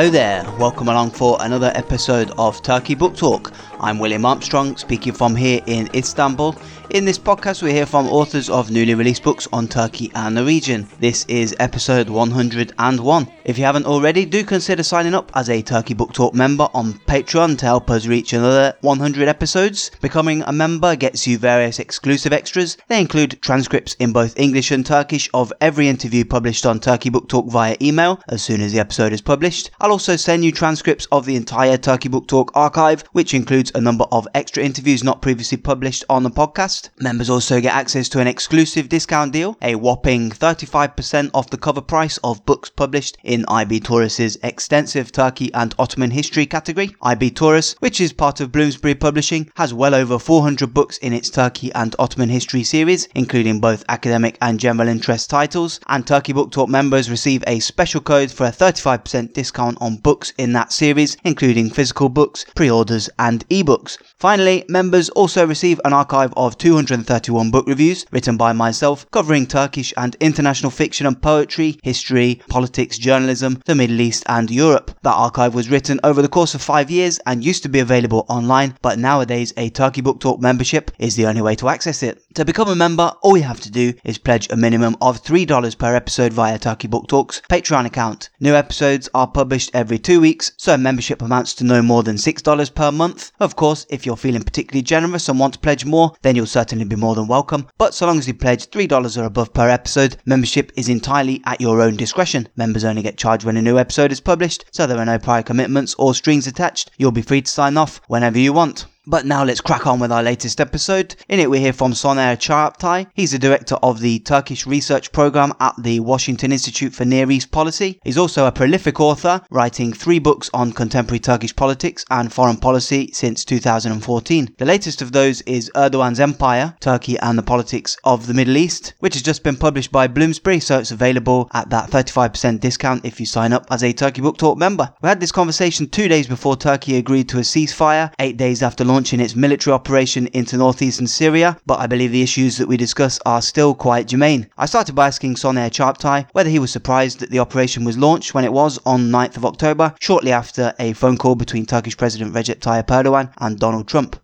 Hello there, welcome along for another episode of Turkey Book Talk. I'm William Armstrong, speaking from here in Istanbul. In this podcast, we hear from authors of newly released books on Turkey and the region. This is episode 101. If you haven't already, do consider signing up as a Turkey Book Talk member on Patreon to help us reach another 100 episodes. Becoming a member gets you various exclusive extras. They include transcripts in both English and Turkish of every interview published on Turkey Book Talk via email as soon as the episode is published. I'll also send you transcripts of the entire Turkey Book Talk archive, which includes a number of extra interviews not previously published on the podcast. Members also get access to an exclusive discount deal, a whopping 35% off the cover price of books published in IB Tauris's extensive Turkey and Ottoman history category. IB Tauris, which is part of Bloomsbury Publishing, has well over 400 books in its Turkey and Ottoman history series, including both academic and general interest titles, and Turkey Book Talk members receive a special code for a 35% discount on books in that series, including physical books, pre-orders, and ebooks. Finally, members also receive an archive of 231 book reviews written by myself covering Turkish and international fiction and poetry, history, politics, journalism, the Middle East, and Europe. That archive was written over the course of five years and used to be available online, but nowadays a Turkey Book Talk membership is the only way to access it. To become a member, all you have to do is pledge a minimum of $3 per episode via Turkey Book Talk's Patreon account. New episodes are published every two weeks, so membership amounts to no more than $6 per month. Of course, if you're feeling particularly generous and want to pledge more, then you'll certainly be more than welcome. But so long as you pledge $3 or above per episode, membership is entirely at your own discretion. Members only get charged when a new episode is published, so there are no prior commitments or strings attached. You'll be free to sign off whenever you want. But now let's crack on with our latest episode. In it, we hear from Soner Çağatay. He's the director of the Turkish Research Program at the Washington Institute for Near East Policy. He's also a prolific author, writing three books on contemporary Turkish politics and foreign policy since 2014. The latest of those is Erdogan's Empire, Turkey and the Politics of the Middle East, which has just been published by Bloomsbury, so it's available at that 35% discount if you sign up as a Turkey Book Talk member. We had this conversation two days before Turkey agreed to a ceasefire, eight days after launching its military operation into northeastern Syria, but I believe the issues that we discuss are still quite germane. I started by asking Soner Çağatay whether he was surprised that the operation was launched when it was on 9th of October, shortly after a phone call between Turkish President Recep Tayyip Erdogan and Donald Trump.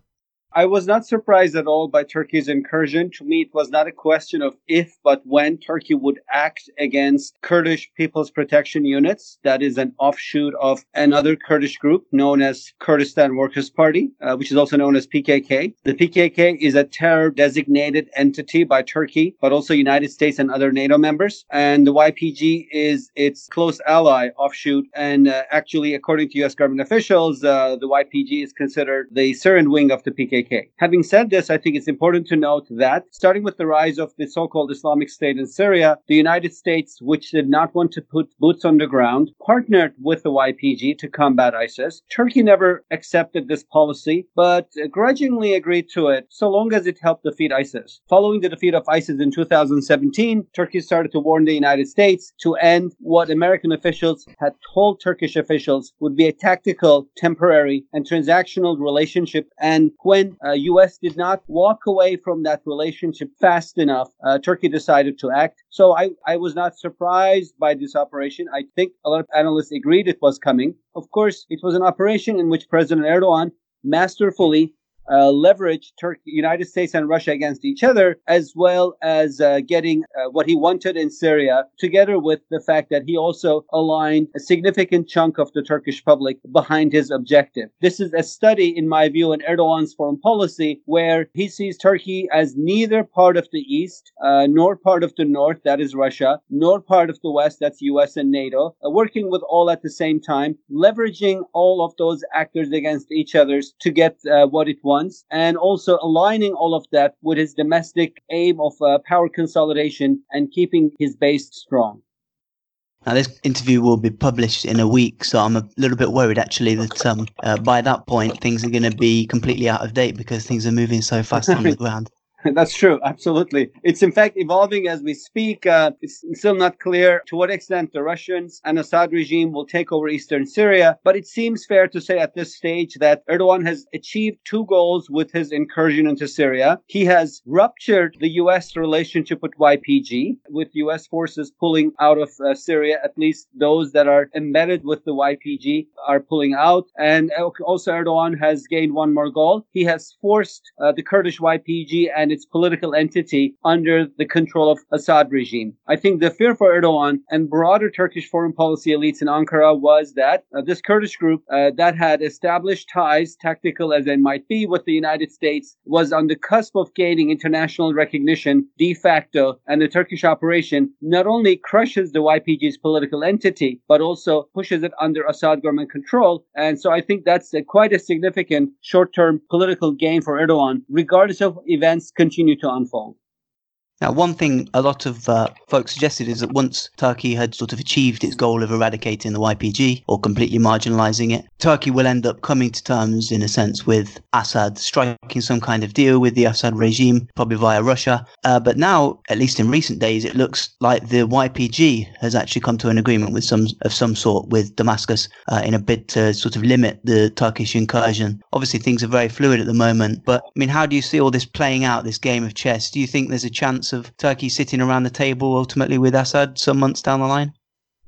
I was not surprised at all by Turkey's incursion. To me, it was not a question of if, but when Turkey would act against Kurdish People's Protection Units. That is an offshoot of another Kurdish group known as Kurdistan Workers' Party, uh, which is also known as PKK. The PKK is a terror designated entity by Turkey, but also United States and other NATO members. And the YPG is its close ally offshoot. And uh, actually, according to U.S. government officials, uh, the YPG is considered the Syrian wing of the PKK. Having said this, I think it's important to note that starting with the rise of the so-called Islamic State in Syria, the United States, which did not want to put boots on the ground, partnered with the YPG to combat ISIS. Turkey never accepted this policy, but grudgingly agreed to it so long as it helped defeat ISIS. Following the defeat of ISIS in 2017, Turkey started to warn the United States to end what American officials had told Turkish officials would be a tactical, temporary, and transactional relationship. And when uh, U.S. did not walk away from that relationship fast enough. Uh, Turkey decided to act. So I, I was not surprised by this operation. I think a lot of analysts agreed it was coming. Of course, it was an operation in which President Erdogan masterfully uh, leverage Turkey, United States and Russia against each other, as well as uh, getting uh, what he wanted in Syria, together with the fact that he also aligned a significant chunk of the Turkish public behind his objective. This is a study, in my view, in Erdogan's foreign policy, where he sees Turkey as neither part of the East, uh, nor part of the North, that is Russia, nor part of the West, that's US and NATO, uh, working with all at the same time, leveraging all of those actors against each other to get uh, what it wants and also aligning all of that with his domestic aim of uh, power consolidation and keeping his base strong. Now, this interview will be published in a week, so I'm a little bit worried actually that um, uh, by that point things are going to be completely out of date because things are moving so fast on the ground. That's true, absolutely. It's in fact evolving as we speak. Uh, it's still not clear to what extent the Russians and Assad regime will take over eastern Syria, but it seems fair to say at this stage that Erdogan has achieved two goals with his incursion into Syria. He has ruptured the U.S. relationship with YPG, with U.S. forces pulling out of uh, Syria, at least those that are embedded with the YPG are pulling out. And also Erdogan has gained one more goal. He has forced uh, the Kurdish YPG and its political entity under the control of Assad regime. I think the fear for Erdogan and broader Turkish foreign policy elites in Ankara was that uh, this Kurdish group uh, that had established ties, tactical as they might be, with the United States, was on the cusp of gaining international recognition de facto, and the Turkish operation not only crushes the YPG's political entity, but also pushes it under Assad government control. And so I think that's a, quite a significant short-term political gain for Erdogan, regardless of events continue to unfold. Now, one thing a lot of uh, folks suggested is that once Turkey had sort of achieved its goal of eradicating the YPG or completely marginalizing it, Turkey will end up coming to terms, in a sense, with Assad, striking some kind of deal with the Assad regime, probably via Russia. Uh, but now, at least in recent days, it looks like the YPG has actually come to an agreement with some of some sort with Damascus uh, in a bid to sort of limit the Turkish incursion. Obviously, things are very fluid at the moment, but I mean, how do you see all this playing out, this game of chess? Do you think there's a chance chance of Turkey sitting around the table ultimately with Assad some months down the line?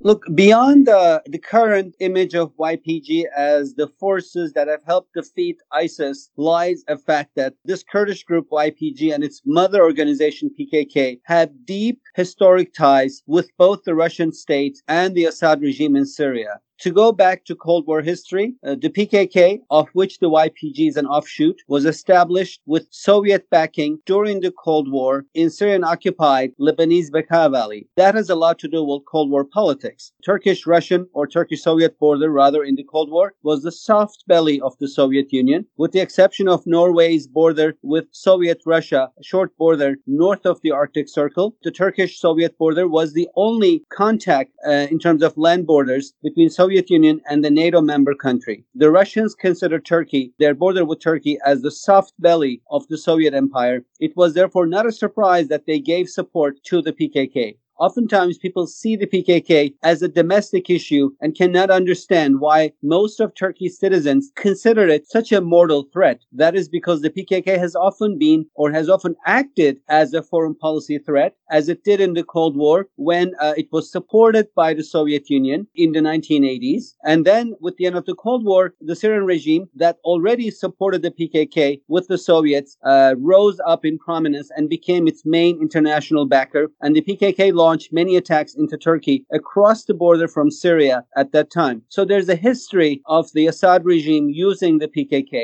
Look, beyond the, the current image of YPG as the forces that have helped defeat ISIS lies a fact that this Kurdish group YPG and its mother organization PKK have deep historic ties with both the Russian state and the Assad regime in Syria. To go back to Cold War history, uh, the PKK, of which the YPG is an offshoot, was established with Soviet backing during the Cold War in Syrian occupied Lebanese Bekaa Valley. That has a lot to do with Cold War politics. Turkish Russian or Turkish Soviet border, rather, in the Cold War was the soft belly of the Soviet Union, with the exception of Norway's border with Soviet Russia, a short border north of the Arctic Circle. The Turkish Soviet border was the only contact uh, in terms of land borders between Soviet Soviet Union and the NATO member country. The Russians consider Turkey, their border with Turkey, as the soft belly of the Soviet Empire. It was therefore not a surprise that they gave support to the PKK. Oftentimes, people see the PKK as a domestic issue and cannot understand why most of Turkey's citizens consider it such a mortal threat. That is because the PKK has often been or has often acted as a foreign policy threat, as it did in the Cold War when uh, it was supported by the Soviet Union in the 1980s. And then, with the end of the Cold War, the Syrian regime that already supported the PKK with the Soviets uh, rose up in prominence and became its main international backer. And the PKK launched launched many attacks into Turkey across the border from Syria at that time. So there's a history of the Assad regime using the PKK.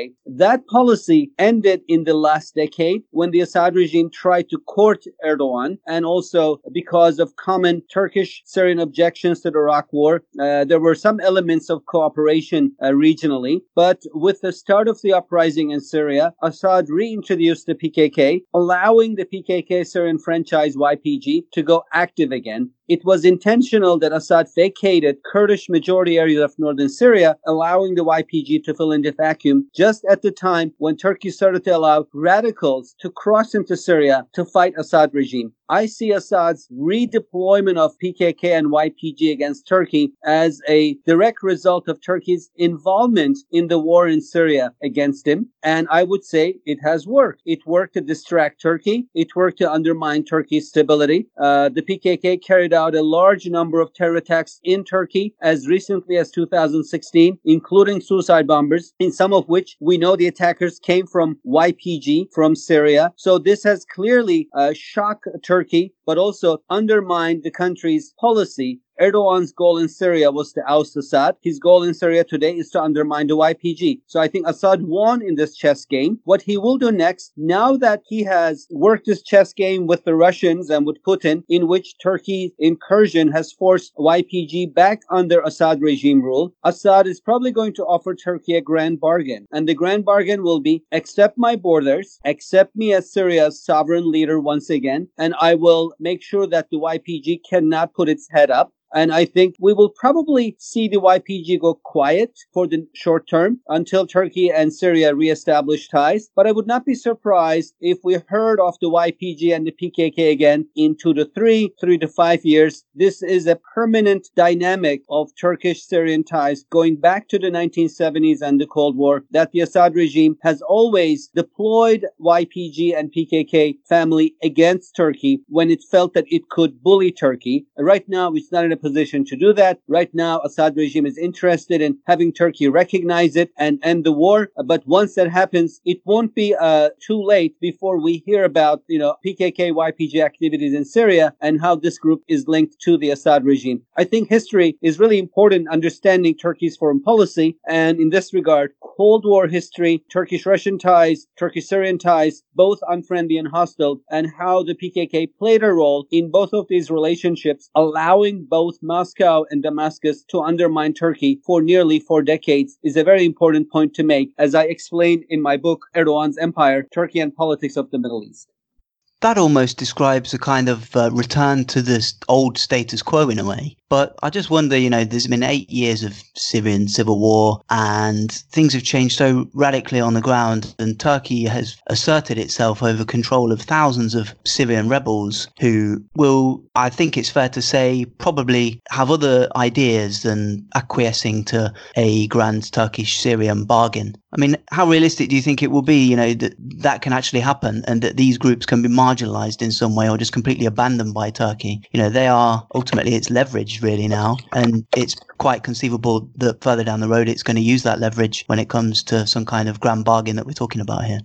That policy ended in the last decade when the Assad regime tried to court Erdogan and also because of common Turkish Syrian objections to the Iraq war. Uh, there were some elements of cooperation uh, regionally, but with the start of the uprising in Syria, Assad reintroduced the PKK, allowing the PKK Syrian franchise YPG to go act active again it was intentional that Assad vacated Kurdish majority areas of northern Syria, allowing the YPG to fill in the vacuum just at the time when Turkey started to allow radicals to cross into Syria to fight Assad regime. I see Assad's redeployment of PKK and YPG against Turkey as a direct result of Turkey's involvement in the war in Syria against him. And I would say it has worked. It worked to distract Turkey. It worked to undermine Turkey's stability. Uh, the PKK carried out a large number of terror attacks in Turkey as recently as 2016, including suicide bombers, in some of which we know the attackers came from YPG from Syria. So this has clearly uh, shocked Turkey, but also undermined the country's policy Erdogan's goal in Syria was to oust Assad. His goal in Syria today is to undermine the YPG. So I think Assad won in this chess game. What he will do next, now that he has worked this chess game with the Russians and with Putin, in which Turkey's incursion has forced YPG back under Assad regime rule, Assad is probably going to offer Turkey a grand bargain. And the grand bargain will be accept my borders, accept me as Syria's sovereign leader once again, and I will make sure that the YPG cannot put its head up And I think we will probably see the YPG go quiet for the short term until Turkey and Syria reestablish ties. But I would not be surprised if we heard of the YPG and the PKK again in two to three, three to five years. This is a permanent dynamic of Turkish Syrian ties going back to the 1970s and the Cold War that the Assad regime has always deployed YPG and PKK family against Turkey when it felt that it could bully Turkey. Right now, it's not in a position to do that. Right now, Assad regime is interested in having Turkey recognize it and end the war. But once that happens, it won't be uh, too late before we hear about, you know, PKK, YPG activities in Syria and how this group is linked to the Assad regime. I think history is really important in understanding Turkey's foreign policy. And in this regard, Cold War history, Turkish Russian ties, Turkish Syrian ties, both unfriendly and hostile, and how the PKK played a role in both of these relationships, allowing both Moscow and Damascus to undermine Turkey for nearly four decades, is a very important point to make, as I explain in my book, Erdogan's Empire Turkey and Politics of the Middle East that almost describes a kind of uh, return to this old status quo in a way. But I just wonder, you know, there's been eight years of Syrian civil war and things have changed so radically on the ground. And Turkey has asserted itself over control of thousands of Syrian rebels who will, I think it's fair to say, probably have other ideas than acquiescing to a grand Turkish Syrian bargain. I mean, how realistic do you think it will be, you know, that that can actually happen and that these groups can be marginalized in some way or just completely abandoned by Turkey? You know, they are ultimately its leverage really now, and it's quite conceivable that further down the road it's going to use that leverage when it comes to some kind of grand bargain that we're talking about here.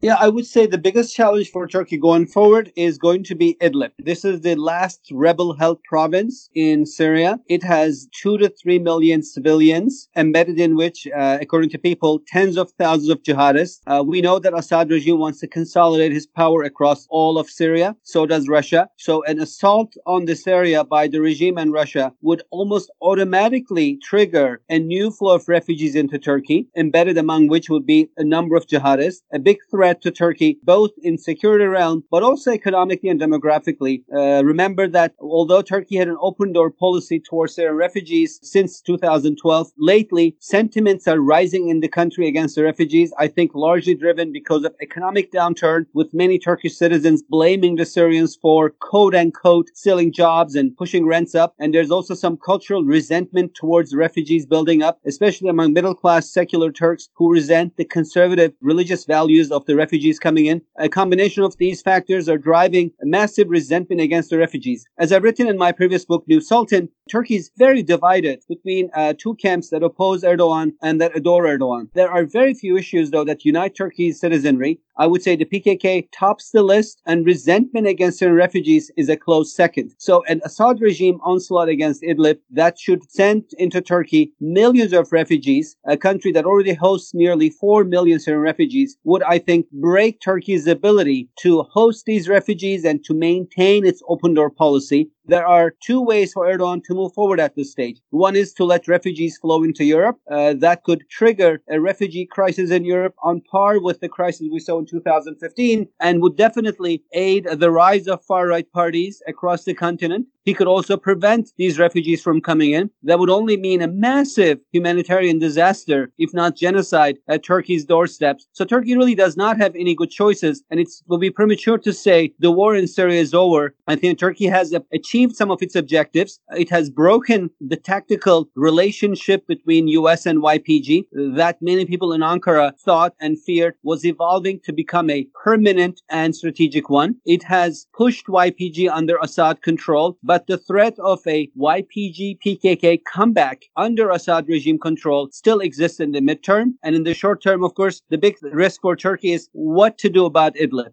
Yeah, I would say the biggest challenge for Turkey going forward is going to be Idlib. This is the last rebel held province in Syria. It has two to three million civilians, embedded in which, uh, according to people, tens of thousands of jihadists. Uh, we know that Assad regime wants to consolidate his power across all of Syria. So does Russia. So an assault on this area by the regime and Russia would almost automatically trigger a new flow of refugees into Turkey, embedded among which would be a number of jihadists. A big threat threat to Turkey, both in security realm, but also economically and demographically. Uh, remember that although Turkey had an open door policy towards Syrian refugees since 2012, lately sentiments are rising in the country against the refugees. I think largely driven because of economic downturn, with many Turkish citizens blaming the Syrians for quote unquote stealing jobs and pushing rents up. And there's also some cultural resentment towards refugees building up, especially among middle class secular Turks who resent the conservative religious values of the refugees coming in. A combination of these factors are driving massive resentment against the refugees. As I've written in my previous book, New Sultan, Turkey is very divided between uh, two camps that oppose Erdogan and that adore Erdogan. There are very few issues, though, that unite Turkey's citizenry. I would say the PKK tops the list, and resentment against Syrian refugees is a close second. So, an Assad regime onslaught against Idlib that should send into Turkey millions of refugees, a country that already hosts nearly 4 million Syrian refugees, would, I think, break Turkey's ability to host these refugees and to maintain its open door policy there are two ways for Erdogan to move forward at this stage. One is to let refugees flow into Europe. Uh, that could trigger a refugee crisis in Europe on par with the crisis we saw in 2015 and would definitely aid the rise of far right parties across the continent. He could also prevent these refugees from coming in. That would only mean a massive humanitarian disaster, if not genocide, at Turkey's doorsteps. So Turkey really does not have any good choices, and it will be premature to say the war in Syria is over. I think Turkey has achieved achieved some of its objectives. It has broken the tactical relationship between US and YPG that many people in Ankara thought and feared was evolving to become a permanent and strategic one. It has pushed YPG under Assad control, but the threat of a YPG PKK comeback under Assad regime control still exists in the midterm. And in the short term, of course, the big risk for Turkey is what to do about Idlib.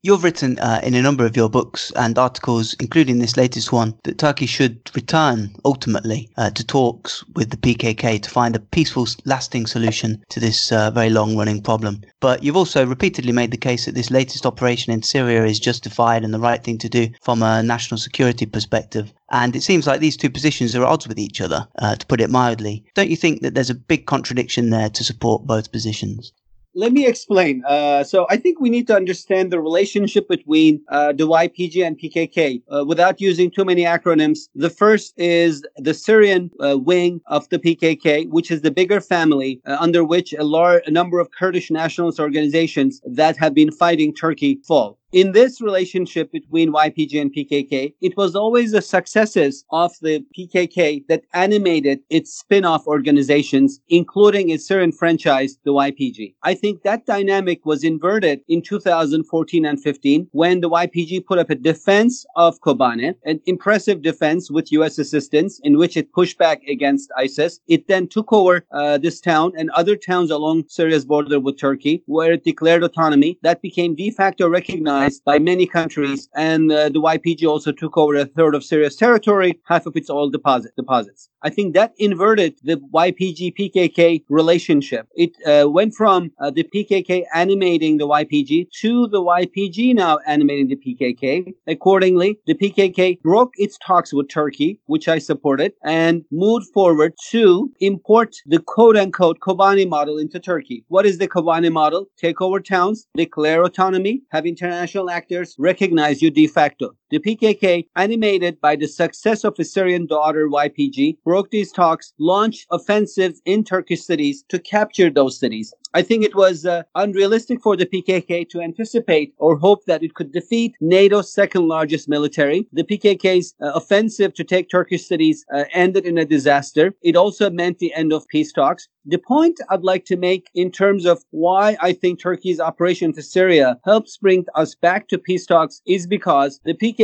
You've written uh, in a number of your books and articles, including this latest one, that Turkey should return ultimately uh, to talks with the PKK to find a peaceful, lasting solution to this uh, very long running problem. But you've also repeatedly made the case that this latest operation in Syria is justified and the right thing to do from a national security perspective. And it seems like these two positions are at odds with each other, uh, to put it mildly. Don't you think that there's a big contradiction there to support both positions? Let me explain. Uh, so I think we need to understand the relationship between uh, YPG and PKK uh, without using too many acronyms. The first is the Syrian uh, wing of the PKK, which is the bigger family uh, under which a large a number of Kurdish nationalist organizations that have been fighting Turkey fall in this relationship between YPG and PKK, it was always the successes of the PKK that animated its spin-off organizations, including its Syrian franchise, the YPG. I think that dynamic was inverted in 2014 and 15 when the YPG put up a defense of Kobane, an impressive defense with U.S. assistance in which it pushed back against ISIS. It then took over uh, this town and other towns along Syria's border with Turkey, where it declared autonomy. That became de facto recognized recognized by many countries, and uh, the YPG also took over a third of Syria's territory, half of its oil deposit, deposits. I think that inverted the YPG PKK relationship. It uh, went from uh, the PKK animating the YPG to the YPG now animating the PKK. Accordingly, the PKK broke its talks with Turkey, which I supported, and moved forward to import the quote unquote Kobani model into Turkey. What is the Kobani model? Take over towns, declare autonomy, have international actors recognize you de facto. The PKK, animated by the success of its Syrian daughter YPG, broke these talks, launched offensives in Turkish cities to capture those cities. I think it was uh, unrealistic for the PKK to anticipate or hope that it could defeat NATO's second largest military. The PKK's uh, offensive to take Turkish cities uh, ended in a disaster. It also meant the end of peace talks. The point I'd like to make in terms of why I think Turkey's operation to Syria helps bring us back to peace talks is because the PKK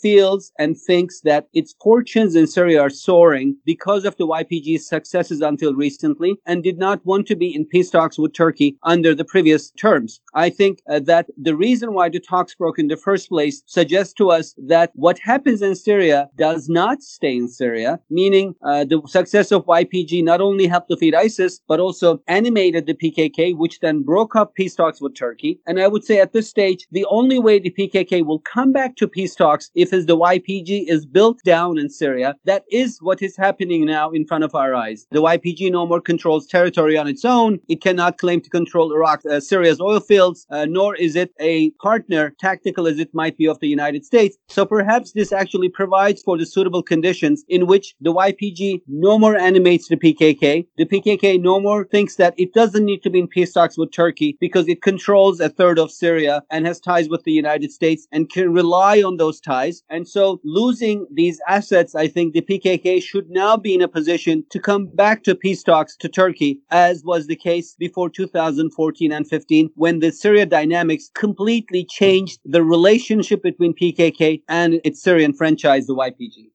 feels and thinks that its fortunes in Syria are soaring because of the YPG's successes until recently and did not want to be in peace talks with Turkey under the previous terms. I think uh, that the reason why the talks broke in the first place suggests to us that what happens in Syria does not stay in Syria, meaning uh, the success of YPG not only helped defeat ISIS, but also animated the PKK, which then broke up peace talks with Turkey. And I would say at this stage, the only way the PKK will come back to peace talks if the YPG is built down in Syria. That is what is happening now in front of our eyes. The YPG no more controls territory on its own. It cannot claim to control Iraq, uh, Syria's oil fields, uh, nor is it a partner, tactical as it might be, of the United States. So perhaps this actually provides for the suitable conditions in which the YPG no more animates the PKK. The PKK no more thinks that it doesn't need to be in peace talks with Turkey because it controls a third of Syria and has ties with the United States and can rely on those ties. And so losing these assets, I think the PKK should now be in a position to come back to peace talks to Turkey, as was the case before 2014 and 15, when the Syria dynamics completely changed the relationship between PKK and its Syrian franchise, the YPG.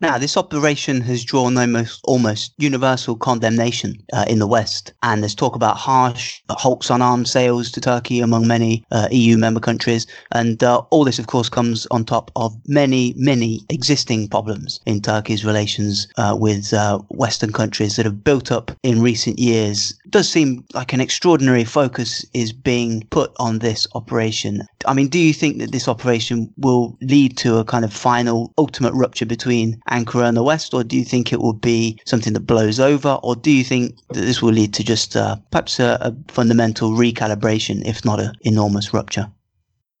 Now, this operation has drawn almost almost universal condemnation uh, in the West, and there's talk about harsh halts on arms sales to Turkey among many uh, EU member countries, and uh, all this, of course, comes on top of many, many existing problems in Turkey's relations uh, with uh, Western countries that have built up in recent years. It does seem like an extraordinary focus is being put on this operation. I mean, do you think that this operation will lead to a kind of final, ultimate rupture between Ankara in the West, or do you think it will be something that blows over, or do you think that this will lead to just uh, perhaps a, a fundamental recalibration, if not an enormous rupture?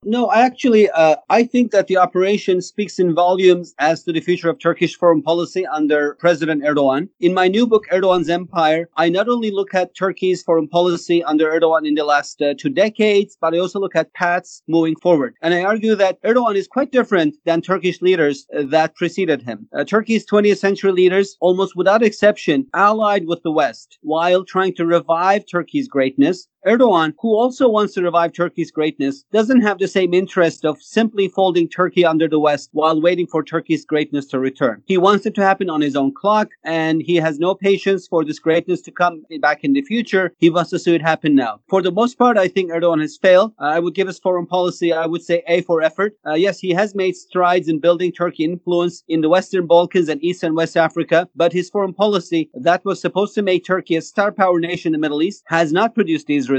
No, I actually, uh, I think that the operation speaks in volumes as to the future of Turkish foreign policy under President Erdogan. In my new book, Erdogan's Empire, I not only look at Turkey's foreign policy under Erdogan in the last uh, two decades, but I also look at paths moving forward. And I argue that Erdogan is quite different than Turkish leaders uh, that preceded him. Uh, Turkey's 20th century leaders, almost without exception, allied with the West while trying to revive Turkey's greatness Erdogan, who also wants to revive Turkey's greatness, doesn't have the same interest of simply folding Turkey under the West while waiting for Turkey's greatness to return. He wants it to happen on his own clock, and he has no patience for this greatness to come back in the future. He wants to see it happen now. For the most part, I think Erdogan has failed. Uh, I would give his foreign policy, I would say A for effort. Uh, yes, he has made strides in building Turkey influence in the Western Balkans and East and West Africa, but his foreign policy that was supposed to make Turkey a star power nation in the Middle East has not produced these results.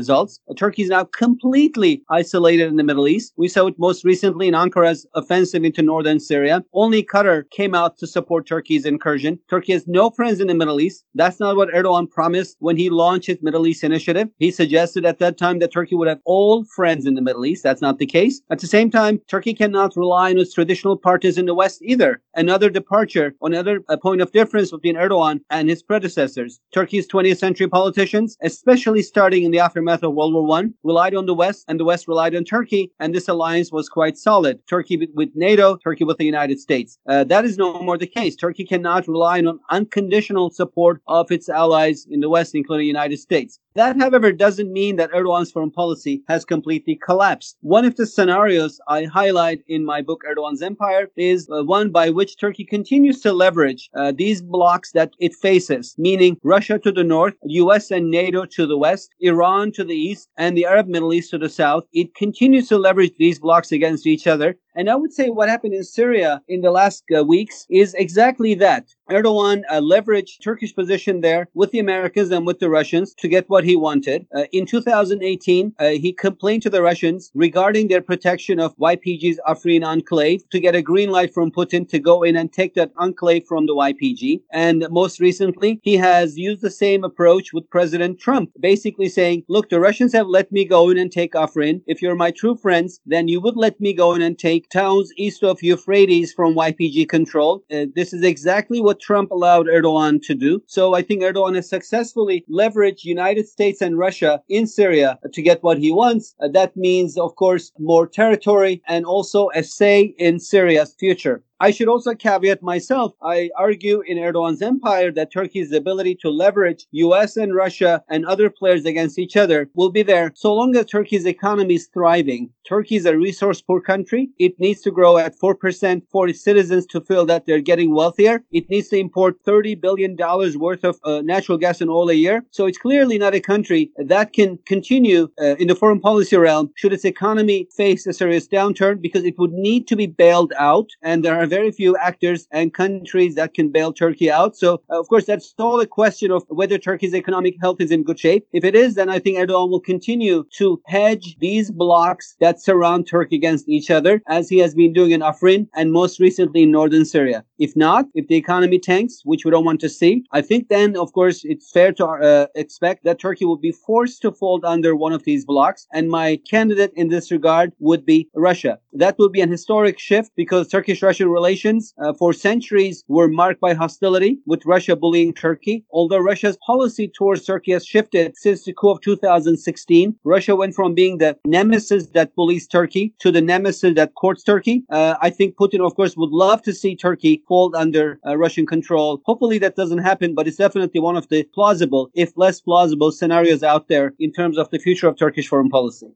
Turkey is now completely isolated in the Middle East. We saw it most recently in Ankara's offensive into northern Syria. Only Qatar came out to support Turkey's incursion. Turkey has no friends in the Middle East. That's not what Erdogan promised when he launched his Middle East initiative. He suggested at that time that Turkey would have all friends in the Middle East. That's not the case. At the same time, Turkey cannot rely on its traditional partners in the West either. Another departure, another point of difference between Erdogan and his predecessors. Turkey's 20th century politicians, especially starting in the aftermath of World War I, relied on the West and the West relied on Turkey, and this alliance was quite solid. Turkey with NATO, Turkey with the United States. Uh, that is no more the case. Turkey cannot rely on unconditional support of its allies in the West, including the United States. That, however, doesn't mean that Erdogan's foreign policy has completely collapsed. One of the scenarios I highlight in my book, Erdogan's Empire, is uh, one by which Turkey continues to leverage uh, these blocks that it faces, meaning Russia to the north, US and NATO to the west, Iran to the east, and the Arab Middle East to the south. It continues to leverage these blocks against each other. And I would say what happened in Syria in the last uh, weeks is exactly that. Erdogan uh, leveraged Turkish position there with the Americans and with the Russians to get what he wanted. Uh, in 2018, uh, he complained to the Russians regarding their protection of YPG's Afrin enclave to get a green light from Putin to go in and take that enclave from the YPG. And most recently, he has used the same approach with President Trump, basically saying, look, the Russians have let me go in and take Afrin. If you're my true friends, then you would let me go in and take towns east of Euphrates from YPG control. Uh, this is exactly what Trump allowed Erdogan to do. So I think Erdogan has successfully leveraged United States and Russia in Syria to get what he wants. Uh, that means, of course, more territory and also a say in Syria's future. I should also caveat myself. I argue in Erdogan's empire that Turkey's ability to leverage US and Russia and other players against each other will be there so long as Turkey's economy is thriving. Turkey is a resource poor country. It needs to grow at 4% for its citizens to feel that they're getting wealthier. It needs to import $30 billion worth of uh, natural gas and oil a year. So it's clearly not a country that can continue uh, in the foreign policy realm should its economy face a serious downturn because it would need to be bailed out. And there are very few actors and countries that can bail Turkey out. So, of course, that's all a question of whether Turkey's economic health is in good shape. If it is, then I think Erdogan will continue to hedge these blocks that surround Turkey against each other, as he has been doing in Afrin and most recently in northern Syria. If not, if the economy tanks, which we don't want to see, I think then, of course, it's fair to uh, expect that Turkey will be forced to fold under one of these blocks. And my candidate in this regard would be Russia. That would be an historic shift because Turkish Russian relations uh, for centuries were marked by hostility, with Russia bullying Turkey. Although Russia's policy towards Turkey has shifted since the coup of 2016, Russia went from being the nemesis that bullies Turkey to the nemesis that courts Turkey. Uh, I think Putin, of course, would love to see Turkey fall under uh, Russian control. Hopefully that doesn't happen, but it's definitely one of the plausible, if less plausible, scenarios out there in terms of the future of Turkish foreign policy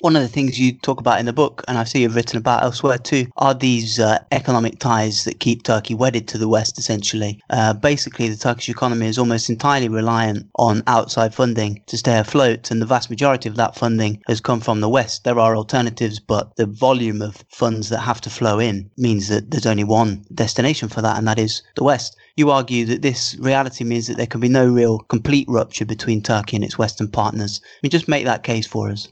one of the things you talk about in the book, and I see you've written about elsewhere too, are these uh, economic ties that keep Turkey wedded to the West, essentially. Uh, basically, the Turkish economy is almost entirely reliant on outside funding to stay afloat, and the vast majority of that funding has come from the West. There are alternatives, but the volume of funds that have to flow in means that there's only one destination for that, and that is the West. You argue that this reality means that there can be no real complete rupture between Turkey and its Western partners. I mean, just make that case for us.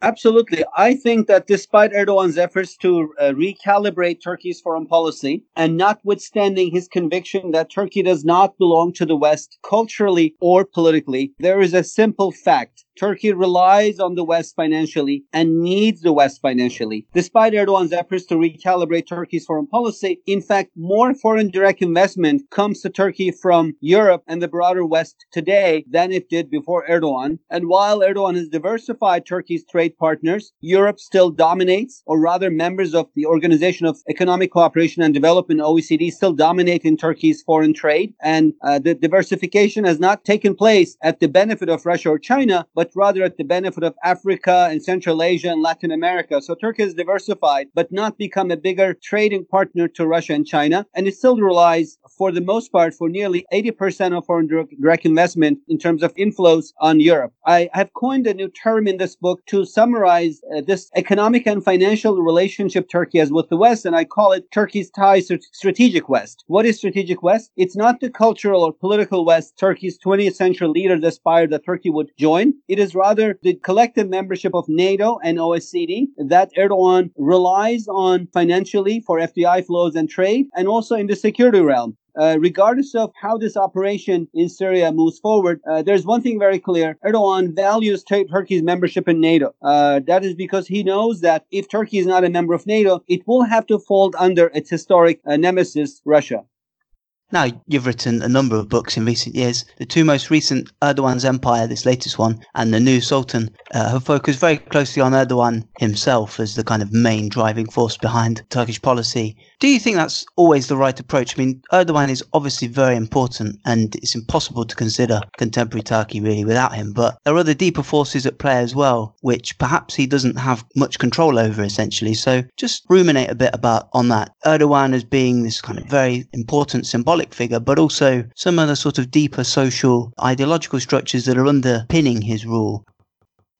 Absolutely. I think that despite Erdogan's efforts to uh, recalibrate Turkey's foreign policy and notwithstanding his conviction that Turkey does not belong to the West culturally or politically, there is a simple fact Turkey relies on the West financially and needs the West financially. Despite Erdogan's efforts to recalibrate Turkey's foreign policy, in fact, more foreign direct investment comes to Turkey from Europe and the broader West today than it did before Erdogan. And while Erdogan has diversified Turkey's trade partners, Europe still dominates, or rather, members of the Organization of Economic Cooperation and Development, OECD, still dominate in Turkey's foreign trade. And uh, the diversification has not taken place at the benefit of Russia or China, but but rather at the benefit of Africa and Central Asia and Latin America. So Turkey has diversified, but not become a bigger trading partner to Russia and China. And it still relies, for the most part, for nearly 80% of foreign direct investment in terms of inflows on Europe. I have coined a new term in this book to summarize uh, this economic and financial relationship Turkey has with the West, and I call it Turkey's ties to strategic West. What is strategic West? It's not the cultural or political West Turkey's 20th century leaders aspired that Turkey would join. It It is rather the collective membership of NATO and OSCE that Erdogan relies on financially for FDI flows and trade, and also in the security realm. Uh, regardless of how this operation in Syria moves forward, uh, there's one thing very clear. Erdogan values t- Turkey's membership in NATO. Uh, that is because he knows that if Turkey is not a member of NATO, it will have to fold under its historic uh, nemesis, Russia. Now, you've written a number of books in recent years. The two most recent, Erdogan's Empire, this latest one, and The New Sultan, uh, have focused very closely on Erdogan himself as the kind of main driving force behind Turkish policy. Do you think that's always the right approach? I mean, Erdogan is obviously very important and it's impossible to consider contemporary Turkey really without him, but there are other deeper forces at play as well, which perhaps he doesn't have much control over essentially. So just ruminate a bit about on that. Erdogan as being this kind of very important symbolic figure, but also some other sort of deeper social ideological structures that are underpinning his rule.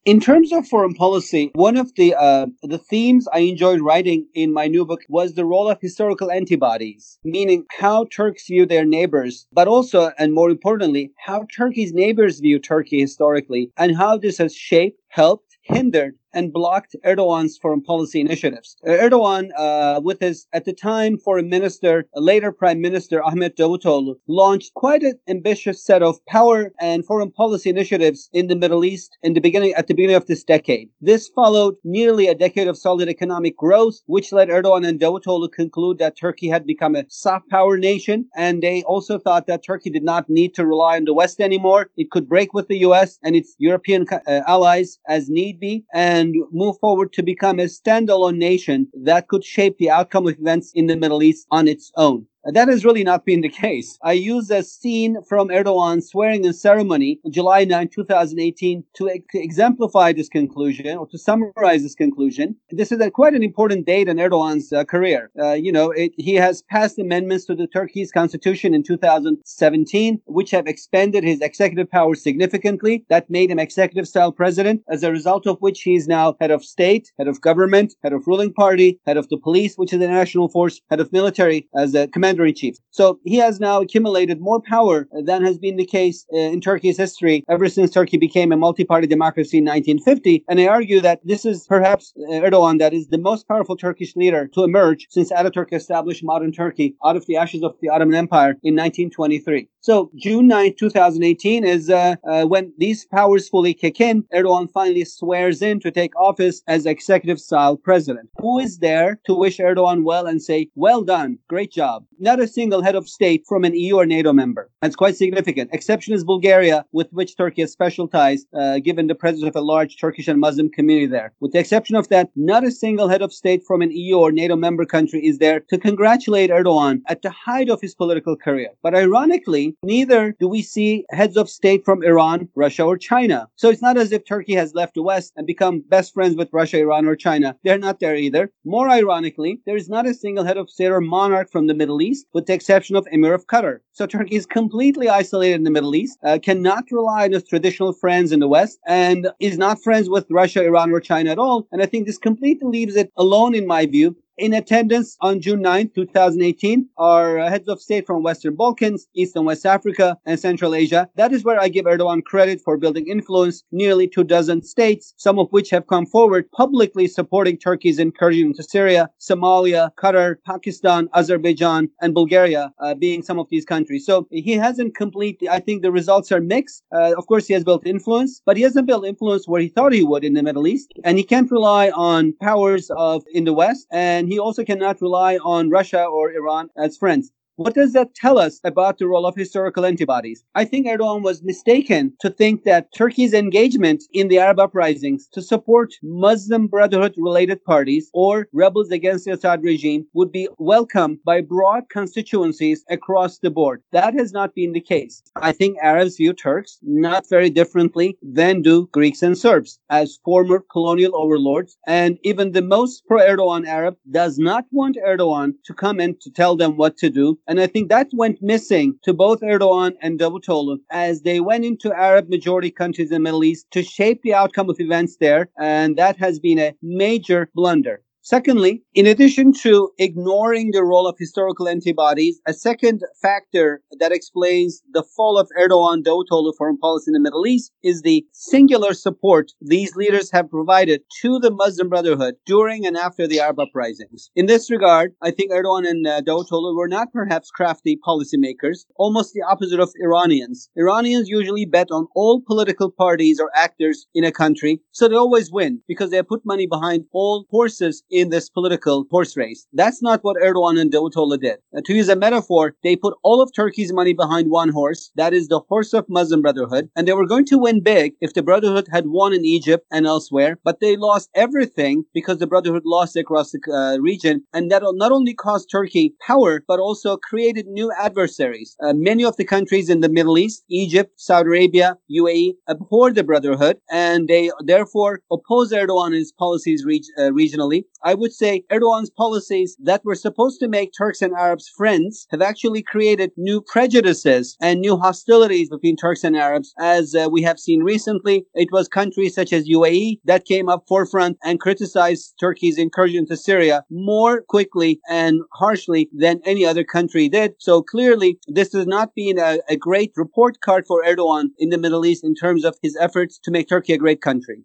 In terms of foreign policy, one of the uh, the themes I enjoyed writing in my new book was the role of historical antibodies, meaning how Turks view their neighbors, but also and more importantly, how Turkey's neighbors view Turkey historically, and how this has shaped, helped, hindered, and blocked Erdogan's foreign policy initiatives. Uh, Erdogan, uh, with his at the time foreign minister, later prime minister Ahmet Davutoglu, launched quite an ambitious set of power and foreign policy initiatives in the Middle East in the beginning at the beginning of this decade. This followed nearly a decade of solid economic growth, which led Erdogan and Davutoglu conclude that Turkey had become a soft power nation, and they also thought that Turkey did not need to rely on the West anymore. It could break with the U.S. and its European uh, allies as need be, and and move forward to become a standalone nation that could shape the outcome of events in the Middle East on its own. That has really not been the case. I use a scene from Erdogan's swearing in ceremony on July 9, 2018 to ex- exemplify this conclusion or to summarize this conclusion. This is a, quite an important date in Erdogan's uh, career. Uh, you know, it, he has passed amendments to the Turkey's constitution in 2017, which have expanded his executive powers significantly. That made him executive style president, as a result of which he is now head of state, head of government, head of ruling party, head of the police, which is the national force, head of military as a commander commander in chief. So he has now accumulated more power than has been the case uh, in Turkey's history ever since Turkey became a multi party democracy in 1950. And I argue that this is perhaps uh, Erdogan that is the most powerful Turkish leader to emerge since Ataturk established modern Turkey out of the ashes of the Ottoman Empire in 1923. So June 9, 2018 is uh, uh, when these powers fully kick in. Erdogan finally swears in to take office as executive style president. Who is there to wish Erdogan well and say, well done, great job? Not a single head of state from an EU or NATO member. That's quite significant. Exception is Bulgaria, with which Turkey has special ties, uh, given the presence of a large Turkish and Muslim community there. With the exception of that, not a single head of state from an EU or NATO member country is there to congratulate Erdogan at the height of his political career. But ironically, neither do we see heads of state from Iran, Russia, or China. So it's not as if Turkey has left the West and become best friends with Russia, Iran, or China. They're not there either. More ironically, there is not a single head of state or monarch from the Middle East East, with the exception of Emir of Qatar. So Turkey is completely isolated in the Middle East, uh, cannot rely on its traditional friends in the West, and is not friends with Russia, Iran, or China at all. And I think this completely leaves it alone, in my view, in attendance on June 9, 2018, are heads of state from Western Balkans, East and West Africa, and Central Asia. That is where I give Erdogan credit for building influence. Nearly two dozen states, some of which have come forward publicly supporting Turkey's incursion into Syria, Somalia, Qatar, Pakistan, Azerbaijan, and Bulgaria uh, being some of these countries. So he hasn't completely, I think the results are mixed. Uh, of course, he has built influence, but he hasn't built influence where he thought he would in the Middle East. And he can't rely on powers of in the West. And he also cannot rely on Russia or Iran as friends. What does that tell us about the role of historical antibodies? I think Erdogan was mistaken to think that Turkey's engagement in the Arab uprisings to support Muslim Brotherhood related parties or rebels against the Assad regime would be welcomed by broad constituencies across the board. That has not been the case. I think Arabs view Turks not very differently than do Greeks and Serbs as former colonial overlords. And even the most pro Erdogan Arab does not want Erdogan to come and to tell them what to do and I think that went missing to both Erdogan and Davutoglu as they went into Arab majority countries in the Middle East to shape the outcome of events there. And that has been a major blunder. Secondly, in addition to ignoring the role of historical antibodies, a second factor that explains the fall of Erdogan Davutoglu foreign policy in the Middle East is the singular support these leaders have provided to the Muslim Brotherhood during and after the Arab uprisings. In this regard, I think Erdogan and uh, were not perhaps crafty policymakers, almost the opposite of Iranians. Iranians usually bet on all political parties or actors in a country, so they always win because they put money behind all forces in this political horse race. That's not what Erdogan and Davutoglu did. Uh, to use a metaphor, they put all of Turkey's money behind one horse, that is the horse of Muslim Brotherhood, and they were going to win big if the Brotherhood had won in Egypt and elsewhere, but they lost everything because the Brotherhood lost across the uh, region, and that not only cost Turkey power, but also created new adversaries. Uh, many of the countries in the Middle East, Egypt, Saudi Arabia, UAE, abhor the Brotherhood, and they therefore oppose Erdogan and his policies reg- uh, regionally. I would say Erdogan's policies that were supposed to make Turks and Arabs friends have actually created new prejudices and new hostilities between Turks and Arabs. As uh, we have seen recently, it was countries such as UAE that came up forefront and criticized Turkey's incursion to Syria more quickly and harshly than any other country did. So clearly, this has not been a, a great report card for Erdogan in the Middle East in terms of his efforts to make Turkey a great country.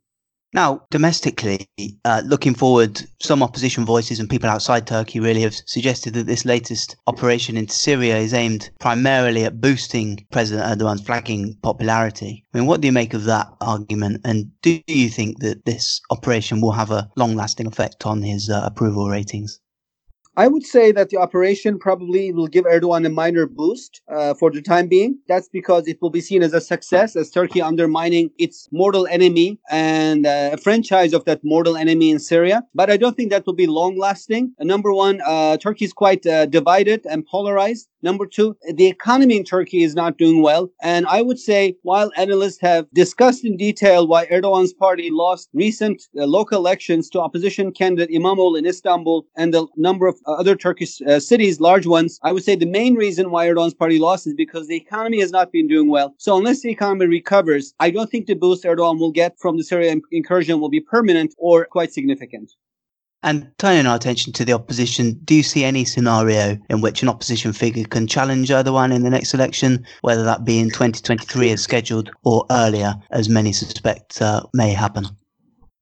Now, domestically, uh, looking forward, some opposition voices and people outside Turkey really have suggested that this latest operation into Syria is aimed primarily at boosting President Erdogan's flagging popularity. I mean, what do you make of that argument? And do you think that this operation will have a long lasting effect on his uh, approval ratings? I would say that the operation probably will give Erdogan a minor boost uh, for the time being. That's because it will be seen as a success, as Turkey undermining its mortal enemy and uh, a franchise of that mortal enemy in Syria. But I don't think that will be long lasting. Uh, number one, uh, Turkey is quite uh, divided and polarized. Number two, the economy in Turkey is not doing well. And I would say, while analysts have discussed in detail why Erdogan's party lost recent uh, local elections to opposition candidate İmamoğlu in Istanbul and the number of other Turkish uh, cities, large ones, I would say the main reason why Erdogan's party lost is because the economy has not been doing well. So unless the economy recovers, I don't think the boost Erdogan will get from the Syrian incursion will be permanent or quite significant. And turning our attention to the opposition, do you see any scenario in which an opposition figure can challenge Erdogan in the next election, whether that be in 2023 as scheduled or earlier, as many suspect uh, may happen?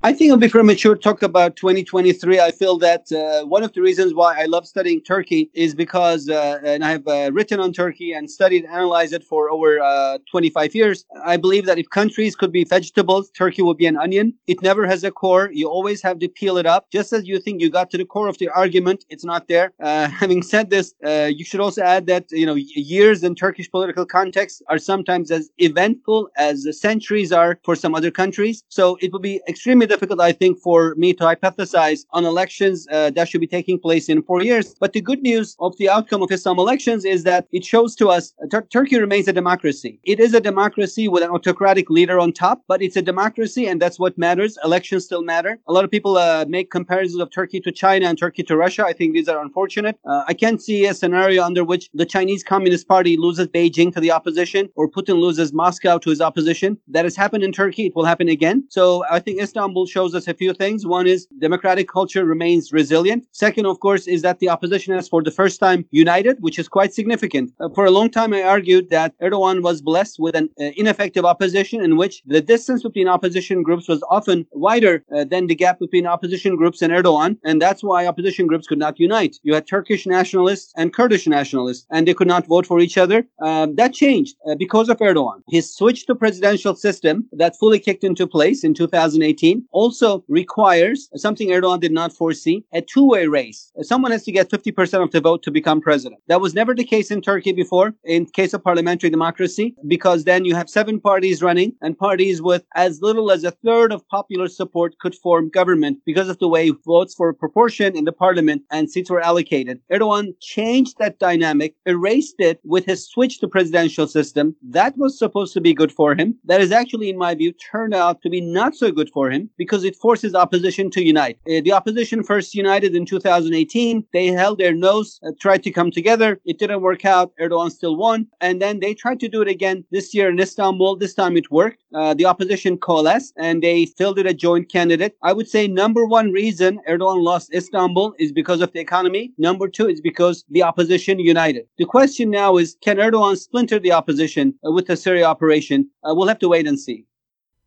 I think it'll be premature to talk about 2023. I feel that uh, one of the reasons why I love studying Turkey is because, uh, and I have uh, written on Turkey and studied, analyzed it for over uh, 25 years. I believe that if countries could be vegetables, Turkey would be an onion. It never has a core. You always have to peel it up. Just as you think you got to the core of the argument, it's not there. Uh, having said this, uh, you should also add that, you know, years in Turkish political context are sometimes as eventful as the centuries are for some other countries. So it would be extremely difficult, I think, for me to hypothesize on elections uh, that should be taking place in four years. But the good news of the outcome of Istanbul elections is that it shows to us uh, Tur- Turkey remains a democracy. It is a democracy with an autocratic leader on top, but it's a democracy, and that's what matters. Elections still matter. A lot of people uh, make comparisons of Turkey to China and Turkey to Russia. I think these are unfortunate. Uh, I can't see a scenario under which the Chinese Communist Party loses Beijing to the opposition or Putin loses Moscow to his opposition. That has happened in Turkey. It will happen again. So I think Istanbul example shows us a few things. One is democratic culture remains resilient. Second, of course, is that the opposition has for the first time united, which is quite significant. Uh, for a long time, I argued that Erdogan was blessed with an uh, ineffective opposition in which the distance between opposition groups was often wider uh, than the gap between opposition groups and Erdogan. And that's why opposition groups could not unite. You had Turkish nationalists and Kurdish nationalists, and they could not vote for each other. Um, that changed uh, because of Erdogan. His switch to presidential system that fully kicked into place in 2018 also requires something Erdogan did not foresee a two way race. Someone has to get 50% of the vote to become president. That was never the case in Turkey before, in case of parliamentary democracy, because then you have seven parties running and parties with as little as a third of popular support could form government because of the way votes for proportion in the parliament and seats were allocated. Erdogan changed that dynamic, erased it with his switch to presidential system. That was supposed to be good for him. That is actually, in my view, turned out to be not so good for him because it forces opposition to unite. Uh, the opposition first united in 2018. They held their nose, uh, tried to come together. It didn't work out. Erdogan still won. And then they tried to do it again this year in Istanbul. This time it worked. Uh, the opposition coalesced and they fielded a joint candidate. I would say number one reason Erdogan lost Istanbul is because of the economy. Number two is because the opposition united. The question now is, can Erdogan splinter the opposition uh, with the Syria operation? Uh, we'll have to wait and see.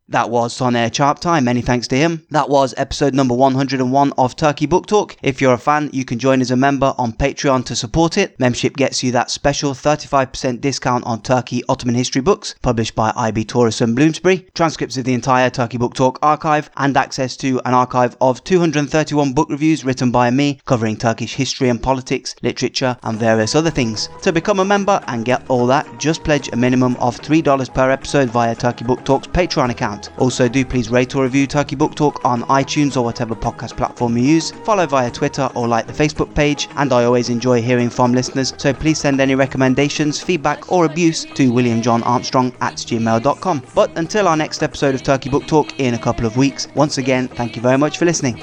That was Soner Çağaptay, many thanks to him. That was episode number 101 of Turkey Book Talk. If you're a fan, you can join as a member on Patreon to support it. Membership gets you that special 35% discount on Turkey Ottoman history books, published by IB Tauris and Bloomsbury, transcripts of the entire Turkey Book Talk archive, and access to an archive of 231 book reviews written by me, covering Turkish history and politics, literature, and various other things. To become a member and get all that, just pledge a minimum of $3 per episode via Turkey Book Talk's Patreon account account. Also, do please rate or review Turkey Book Talk on iTunes or whatever podcast platform you use. Follow via Twitter or like the Facebook page. And I always enjoy hearing from listeners, so please send any recommendations, feedback, or abuse to williamjohnarmstrong at gmail.com. But until our next episode of Turkey Book Talk in a couple of weeks, once again, thank you very much for listening.